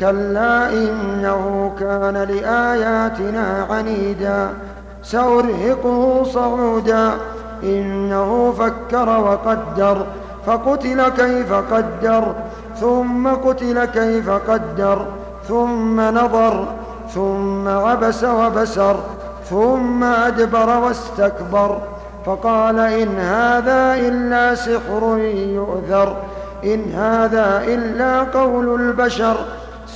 كلا إنه كان لآياتنا عنيدا. سأرهقه صعودا. إنه فكر وقدر. فقتل كيف قدر. ثم قتل كيف قدر. ثم نظر. ثم عبس وبسر. ثم أدبر واستكبر. فقال إن هذا إلا سحر يؤثر إن هذا إلا قول البشر.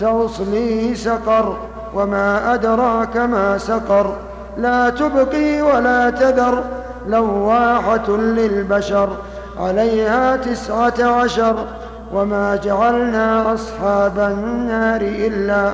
سأصليه سقر وما أدراك ما سقر. لا تبقي ولا تذر لواحة للبشر عليها تسعة عشر. وما جعلنا أصحاب النار إلا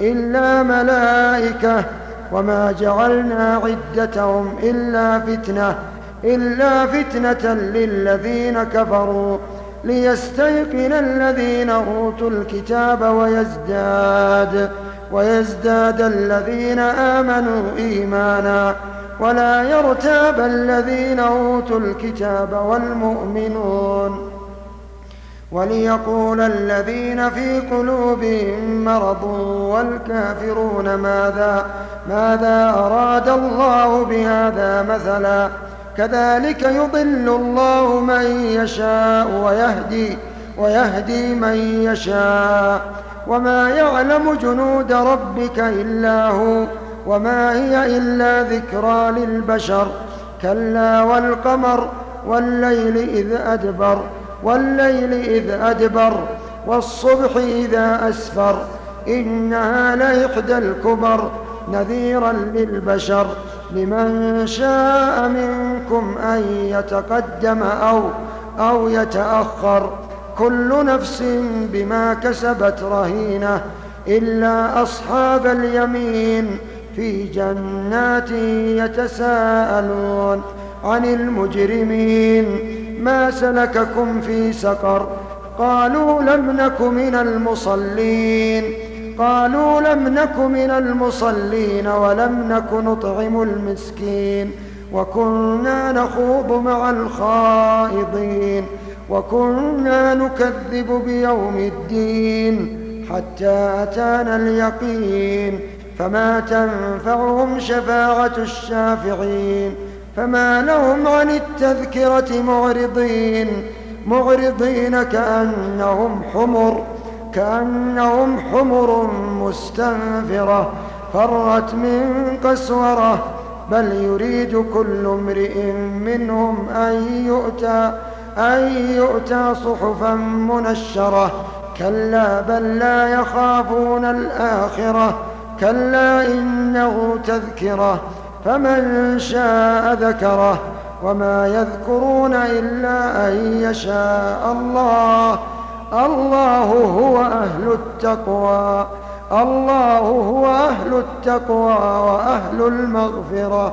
إلا ملائكة. وما جعلنا عدتهم إلا فتنة إلا فتنة للذين كفروا. ليستيقن الذين أوتوا الكتاب ويزداد ويزداد الذين آمنوا إيمانا ولا يرتاب الذين أوتوا الكتاب والمؤمنون. وليقول الذين في قلوبهم مرض والكافرون ماذا ماذا أراد الله بهذا مثلا؟ كذلك يضل الله من يشاء ويهدي ويهدي من يشاء. وما يعلم جنود ربك إلا هو وما هي إلا ذكرى للبشر. كلا والقمر والليل إذ أدبر والليل إذ أدبر والصبح إذا أسفر. إنها لإحدى الكبر نذيرا للبشر. لمن شاء منكم أن يتقدم أو أو يتأخر. كل نفس بما كسبت رهينة إلا أصحاب اليمين في جنات يتساءلون عن المجرمين. ما سلككم في سقر؟ قالوا لم نك من المصلين. قالوا لم نك من المصلين ولم نك نطعم المسكين. وكنا نخوض مع الخائضين وكنا نكذب بيوم الدين حتى أتانا اليقين فما تنفعهم شفاعة الشافعين فما لهم عن التذكرة معرضين معرضين كأنهم حمر كأنهم حمر مستنفرة فرت من قسورة بل يريد كل امرئ منهم أن يؤتى أن يؤتى صحفا منشرة. كلا بل لا يخافون الآخرة كلا إنه تذكرة. فمن شاء ذكره وما يذكرون إلا أن يشاء الله. الله هو أهل التقوى. الله هو أهل التقوى وأهل المغفرة.